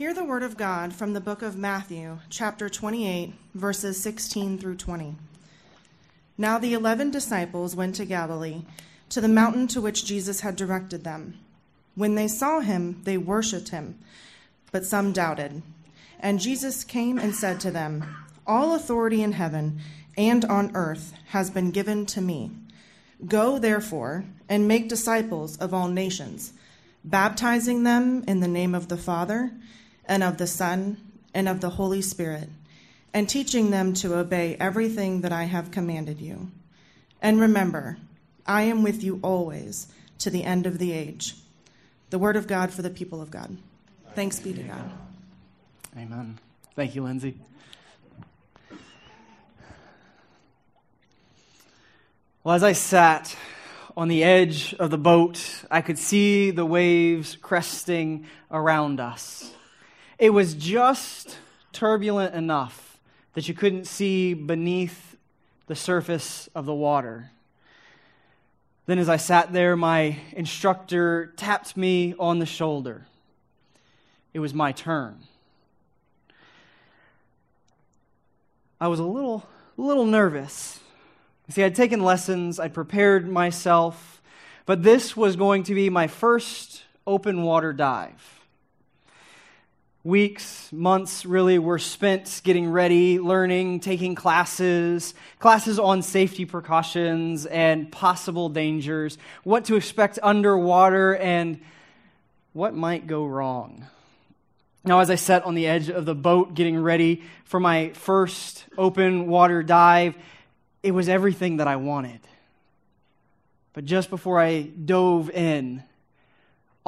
Hear the word of God from the book of Matthew, chapter 28, verses 16 through 20. Now the eleven disciples went to Galilee, to the mountain to which Jesus had directed them. When they saw him, they worshipped him, but some doubted. And Jesus came and said to them, All authority in heaven and on earth has been given to me. Go, therefore, and make disciples of all nations, baptizing them in the name of the Father, and of the Son, and of the Holy Spirit, and teaching them to obey everything that I have commanded you. And remember, I am with you always to the end of the age. The word of God for the people of God. Thanks be to God. Amen. Thank you, Lindsay. Well, as I sat on the edge of the boat, I could see the waves cresting around us. It was just turbulent enough that you couldn't see beneath the surface of the water. Then, as I sat there, my instructor tapped me on the shoulder. It was my turn. I was a little, little nervous. See, I'd taken lessons, I'd prepared myself, but this was going to be my first open water dive. Weeks, months really were spent getting ready, learning, taking classes, classes on safety precautions and possible dangers, what to expect underwater, and what might go wrong. Now, as I sat on the edge of the boat getting ready for my first open water dive, it was everything that I wanted. But just before I dove in,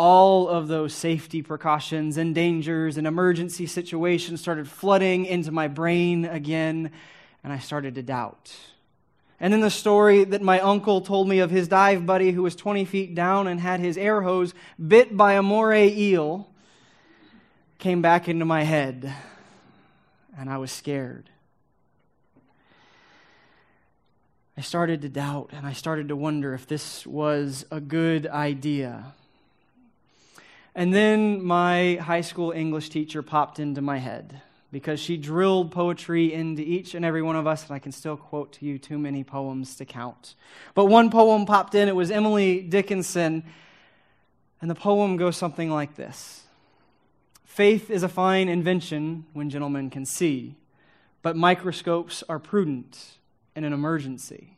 all of those safety precautions and dangers and emergency situations started flooding into my brain again, and I started to doubt. And then the story that my uncle told me of his dive buddy who was 20 feet down and had his air hose bit by a moray eel came back into my head, and I was scared. I started to doubt, and I started to wonder if this was a good idea. And then my high school English teacher popped into my head because she drilled poetry into each and every one of us, and I can still quote to you too many poems to count. But one poem popped in, it was Emily Dickinson, and the poem goes something like this Faith is a fine invention when gentlemen can see, but microscopes are prudent in an emergency.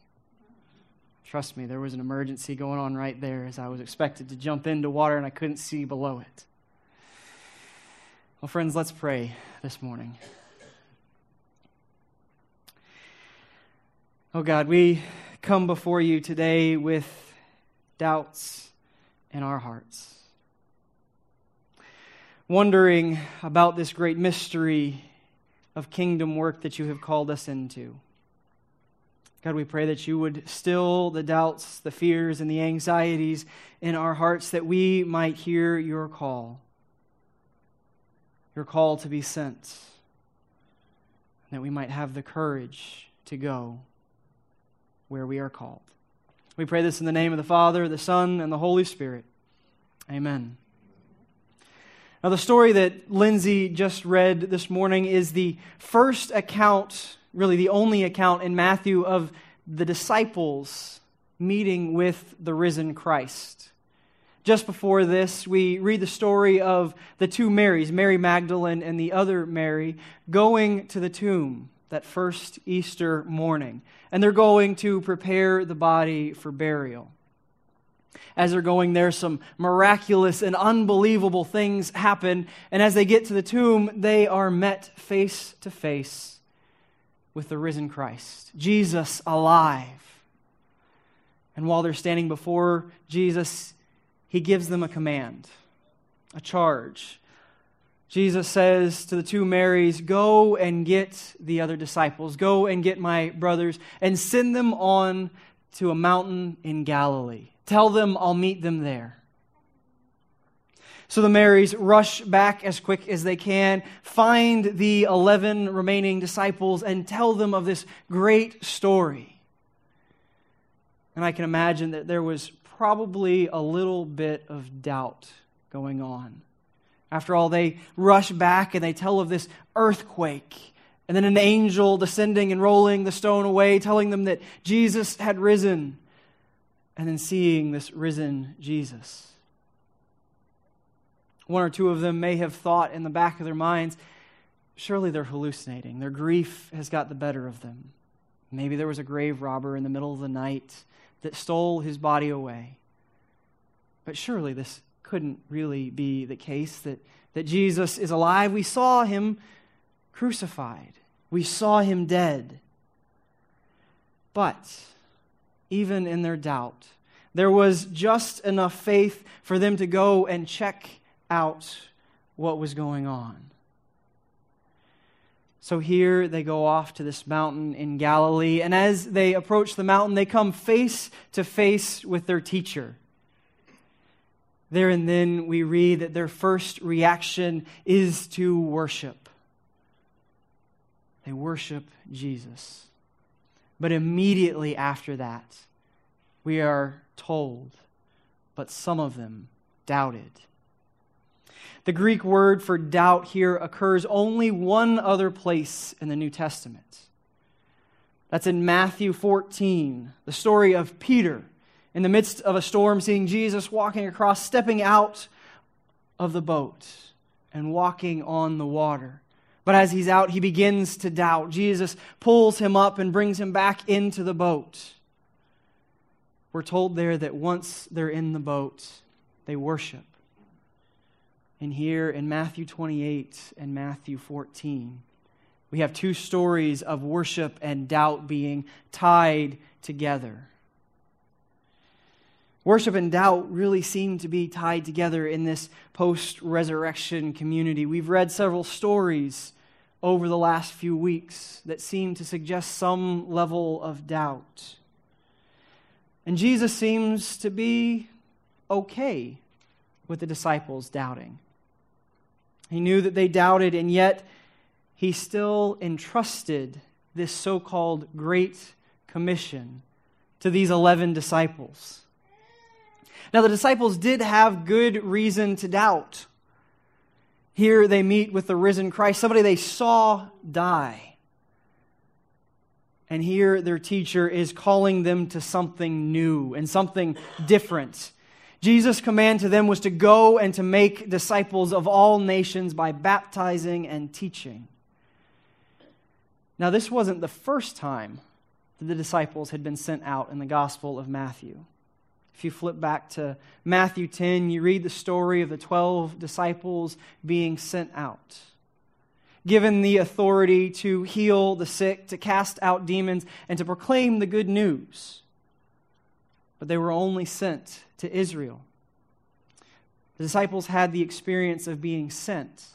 Trust me, there was an emergency going on right there as I was expected to jump into water and I couldn't see below it. Well, friends, let's pray this morning. Oh God, we come before you today with doubts in our hearts wondering about this great mystery of kingdom work that you have called us into. God, we pray that you would still the doubts, the fears, and the anxieties in our hearts that we might hear your call, your call to be sent, and that we might have the courage to go where we are called. We pray this in the name of the Father, the Son, and the Holy Spirit. Amen. Now, the story that Lindsay just read this morning is the first account, really the only account in Matthew of the disciples meeting with the risen Christ. Just before this, we read the story of the two Marys, Mary Magdalene and the other Mary, going to the tomb that first Easter morning. And they're going to prepare the body for burial as they're going there, some miraculous and unbelievable things happen. And as they get to the tomb, they are met face to face with the risen Christ, Jesus alive. And while they're standing before Jesus, he gives them a command, a charge. Jesus says to the two Marys, Go and get the other disciples, go and get my brothers, and send them on to a mountain in Galilee. Tell them I'll meet them there. So the Marys rush back as quick as they can, find the 11 remaining disciples, and tell them of this great story. And I can imagine that there was probably a little bit of doubt going on After all, they rush back and they tell of this earthquake, and then an angel descending and rolling the stone away, telling them that Jesus had risen, and then seeing this risen Jesus. One or two of them may have thought in the back of their minds, surely they're hallucinating. Their grief has got the better of them. Maybe there was a grave robber in the middle of the night that stole his body away. But surely this couldn't really be the case that, that Jesus is alive. We saw him crucified, we saw him dead. But even in their doubt, there was just enough faith for them to go and check out what was going on. So here they go off to this mountain in Galilee, and as they approach the mountain, they come face to face with their teacher. There and then we read that their first reaction is to worship. They worship Jesus. But immediately after that, we are told, but some of them doubted. The Greek word for doubt here occurs only one other place in the New Testament. That's in Matthew 14, the story of Peter in the midst of a storm, seeing Jesus walking across, stepping out of the boat and walking on the water. But as he's out, he begins to doubt. Jesus pulls him up and brings him back into the boat. We're told there that once they're in the boat, they worship. And here in Matthew 28 and Matthew 14, we have two stories of worship and doubt being tied together. Worship and doubt really seem to be tied together in this post resurrection community. We've read several stories over the last few weeks that seem to suggest some level of doubt. And Jesus seems to be okay with the disciples doubting. He knew that they doubted, and yet he still entrusted this so called Great Commission to these 11 disciples. Now, the disciples did have good reason to doubt. Here they meet with the risen Christ, somebody they saw die. And here their teacher is calling them to something new and something different. Jesus' command to them was to go and to make disciples of all nations by baptizing and teaching. Now, this wasn't the first time that the disciples had been sent out in the Gospel of Matthew. If you flip back to Matthew 10, you read the story of the 12 disciples being sent out, given the authority to heal the sick, to cast out demons, and to proclaim the good news. But they were only sent to Israel. The disciples had the experience of being sent,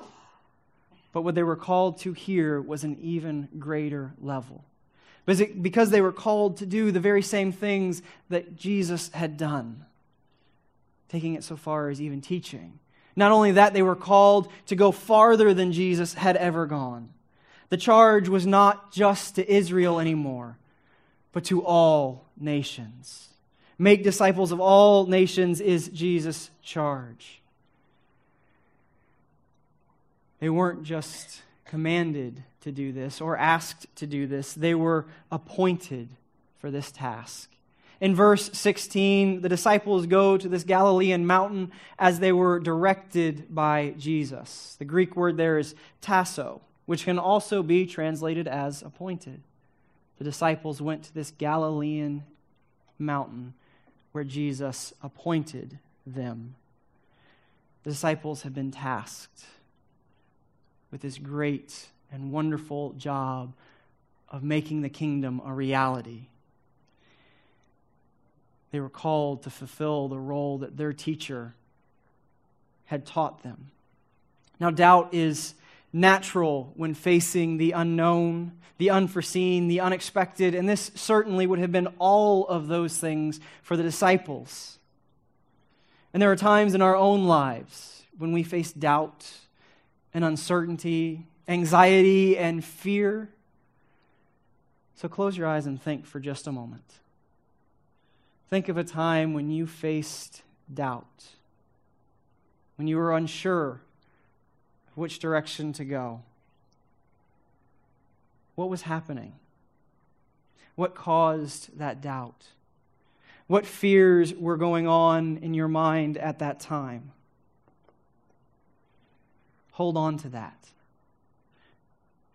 but what they were called to here was an even greater level because they were called to do the very same things that Jesus had done, taking it so far as even teaching. Not only that, they were called to go farther than Jesus had ever gone. The charge was not just to Israel anymore, but to all nations. Make disciples of all nations is Jesus' charge. They weren't just commanded to do this or asked to do this, they were appointed for this task. In verse 16, the disciples go to this Galilean mountain as they were directed by Jesus. The Greek word there is tasso, which can also be translated as appointed. The disciples went to this Galilean mountain where Jesus appointed them. The disciples have been tasked with this great and wonderful job of making the kingdom a reality. They were called to fulfill the role that their teacher had taught them. Now, doubt is natural when facing the unknown, the unforeseen, the unexpected, and this certainly would have been all of those things for the disciples. And there are times in our own lives when we face doubt and uncertainty anxiety, and fear. So close your eyes and think for just a moment. Think of a time when you faced doubt, when you were unsure which direction to go. What was happening? What caused that doubt? What fears were going on in your mind at that time? Hold on to that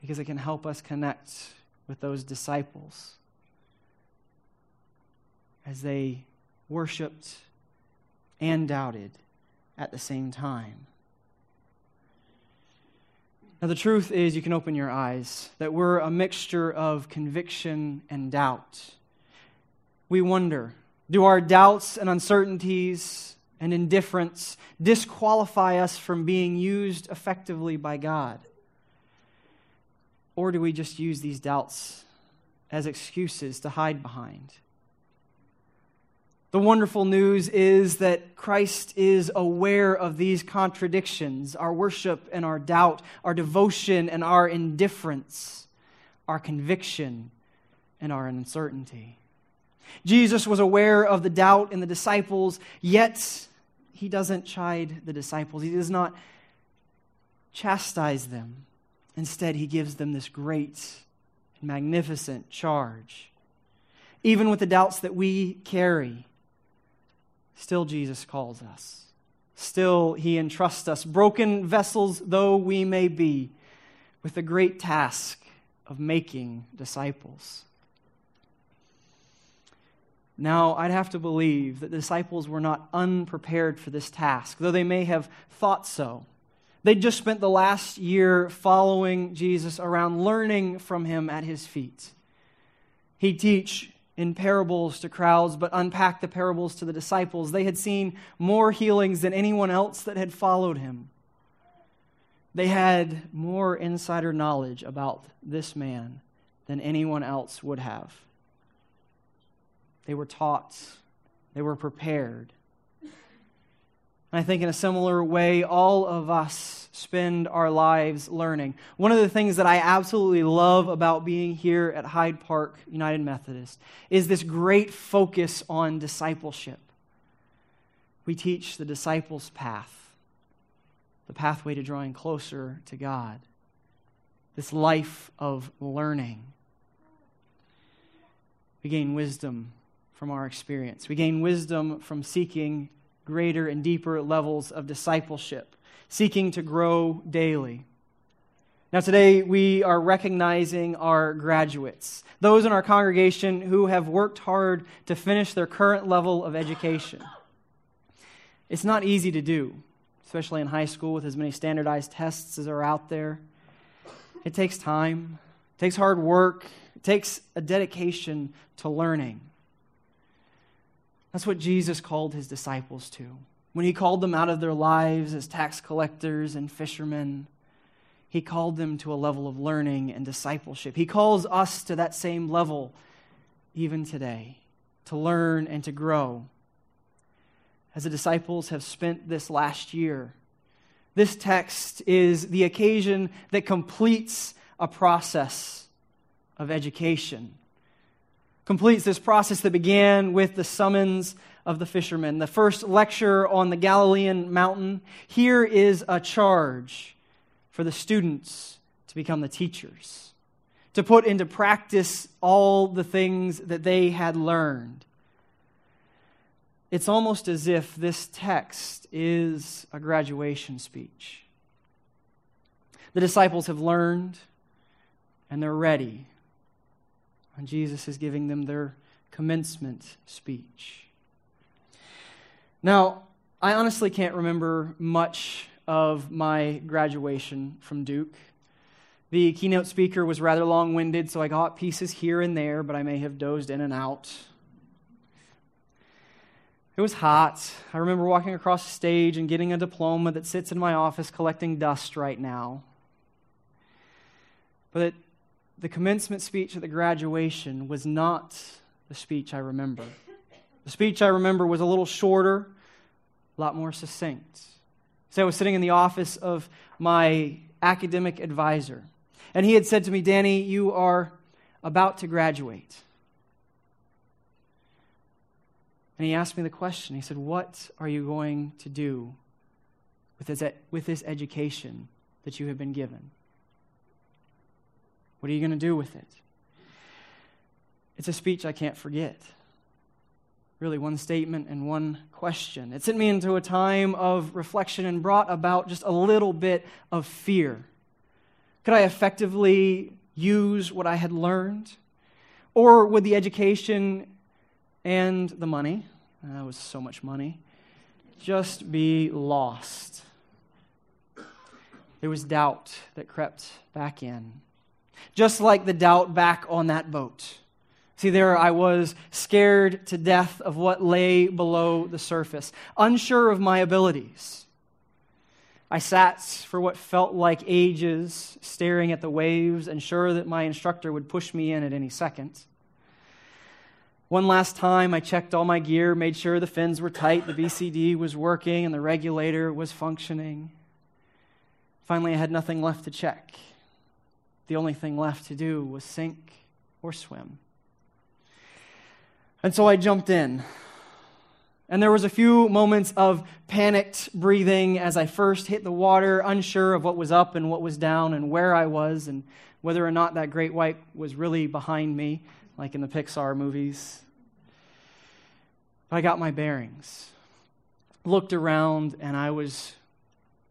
because it can help us connect with those disciples as they worshiped and doubted at the same time. Now, the truth is, you can open your eyes that we're a mixture of conviction and doubt. We wonder do our doubts and uncertainties and indifference disqualify us from being used effectively by God? Or do we just use these doubts as excuses to hide behind? The wonderful news is that Christ is aware of these contradictions our worship and our doubt, our devotion and our indifference, our conviction and our uncertainty. Jesus was aware of the doubt in the disciples, yet he doesn't chide the disciples. He does not chastise them. Instead, he gives them this great and magnificent charge. Even with the doubts that we carry, Still, Jesus calls us. Still, He entrusts us, broken vessels though we may be, with the great task of making disciples. Now, I'd have to believe that the disciples were not unprepared for this task, though they may have thought so. They'd just spent the last year following Jesus around, learning from him at his feet. He'd teach in parables to crowds, but unpacked the parables to the disciples. They had seen more healings than anyone else that had followed him. They had more insider knowledge about this man than anyone else would have. They were taught, they were prepared. And I think in a similar way, all of us spend our lives learning. One of the things that I absolutely love about being here at Hyde Park United Methodist is this great focus on discipleship. We teach the disciples' path, the pathway to drawing closer to God, this life of learning. We gain wisdom from our experience, we gain wisdom from seeking greater and deeper levels of discipleship, seeking to grow daily. Now, today we are recognizing our graduates, those in our congregation who have worked hard to finish their current level of education. It's not easy to do, especially in high school with as many standardized tests as are out there. It takes time, it takes hard work, it takes a dedication to learning. That's what Jesus called his disciples to. When he called them out of their lives as tax collectors and fishermen, he called them to a level of learning and discipleship. He calls us to that same level even today, to learn and to grow. As the disciples have spent this last year, this text is the occasion that completes a process of education completes this process that began with the summons of the fishermen. The first lecture on the Galilean mountain. Here is a charge for the students to become the teachers, to put into practice all the things that they had learned. It's almost as if this text is a graduation speech. The disciples have learned and they're ready and Jesus is giving them their commencement speech. Now, I honestly can't remember much of my graduation from Duke. The keynote speaker was rather long winded, so I got pieces here and there, but I may have dozed in and out. It was hot. I remember walking across the stage and getting a diploma that sits in my office collecting dust right now. But the commencement speech at the graduation was not the speech I remember. The speech I remember was a little shorter, a lot more succinct. So I was sitting in the office of my academic advisor, and he had said to me, Danny, you are about to graduate. And he asked me the question. He said, What are you going to do with this, with this education that you have been given? What are you going to do with it? It's a speech I can't forget. Really, one statement and one question. It sent me into a time of reflection and brought about just a little bit of fear. Could I effectively use what I had learned? Or would the education and the money, that was so much money, just be lost? There was doubt that crept back in, just like the doubt back on that boat. See, there I was, scared to death of what lay below the surface, unsure of my abilities. I sat for what felt like ages, staring at the waves and sure that my instructor would push me in at any second. One last time, I checked all my gear, made sure the fins were tight, the BCD was working, and the regulator was functioning. Finally, I had nothing left to check. The only thing left to do was sink or swim. And so I jumped in. And there was a few moments of panicked breathing as I first hit the water, unsure of what was up and what was down and where I was and whether or not that great white was really behind me, like in the Pixar movies. But I got my bearings, looked around, and I was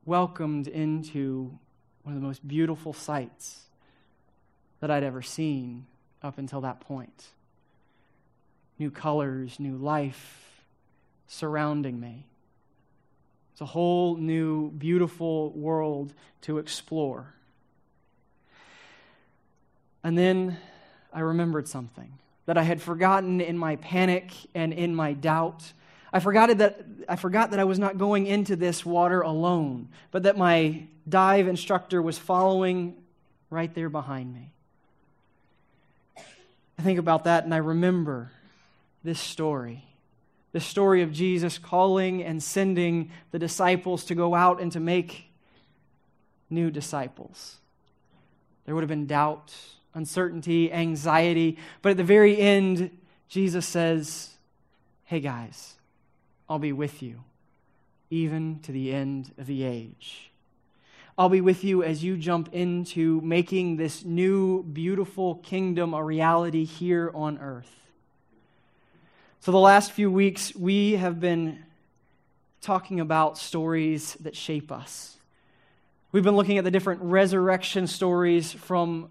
welcomed into one of the most beautiful sights that I'd ever seen up until that point new colors, new life surrounding me. It's a whole new, beautiful world to explore. And then I remembered something that I had forgotten in my panic and in my doubt. I forgot that, I forgot that I was not going into this water alone, but that my dive instructor was following right there behind me. I think about that and I remember this story. The story of Jesus calling and sending the disciples to go out and to make new disciples. There would have been doubt, uncertainty, anxiety, but at the very end, Jesus says, Hey guys, I'll be with you, even to the end of the age. I'll be with you as you jump into making this new, beautiful kingdom a reality here on earth. So, the last few weeks, we have been talking about stories that shape us. We've been looking at the different resurrection stories from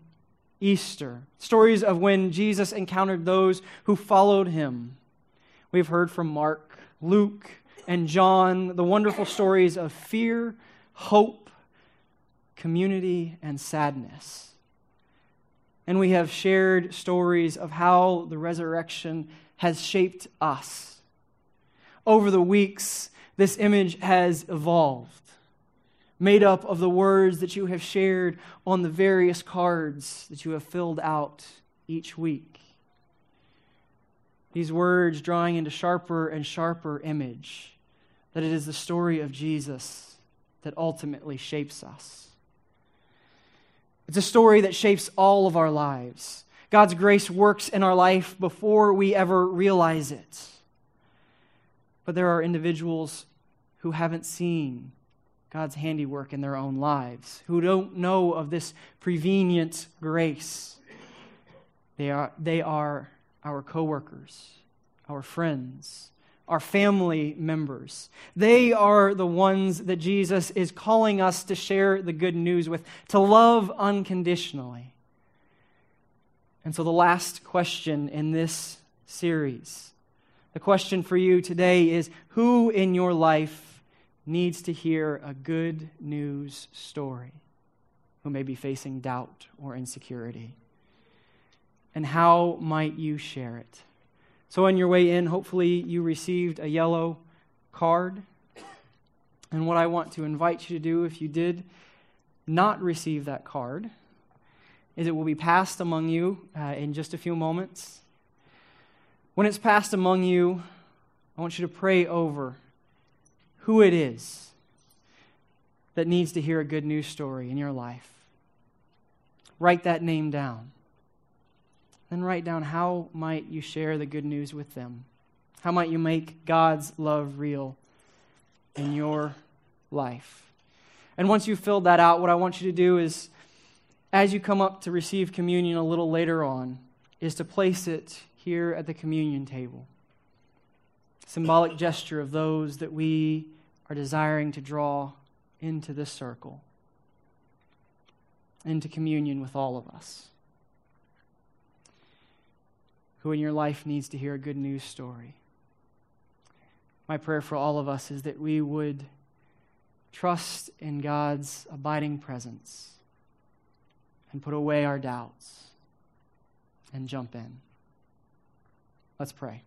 Easter, stories of when Jesus encountered those who followed him. We've heard from Mark, Luke, and John the wonderful stories of fear, hope, community, and sadness. And we have shared stories of how the resurrection has shaped us. Over the weeks, this image has evolved, made up of the words that you have shared on the various cards that you have filled out each week. These words drawing into sharper and sharper image that it is the story of Jesus that ultimately shapes us. It's a story that shapes all of our lives. God's grace works in our life before we ever realize it. But there are individuals who haven't seen God's handiwork in their own lives, who don't know of this prevenient grace. They are, they are our coworkers, our friends, our family members. They are the ones that Jesus is calling us to share the good news with, to love unconditionally. And so, the last question in this series, the question for you today is who in your life needs to hear a good news story? Who may be facing doubt or insecurity? And how might you share it? So, on your way in, hopefully you received a yellow card. And what I want to invite you to do, if you did not receive that card, is it will be passed among you uh, in just a few moments. When it's passed among you, I want you to pray over who it is that needs to hear a good news story in your life. Write that name down. Then write down how might you share the good news with them? How might you make God's love real in your life? And once you've filled that out, what I want you to do is, as you come up to receive communion a little later on, is to place it here at the communion table. Symbolic gesture of those that we are desiring to draw into this circle, into communion with all of us. Who in your life needs to hear a good news story? My prayer for all of us is that we would trust in God's abiding presence and put away our doubts and jump in. Let's pray.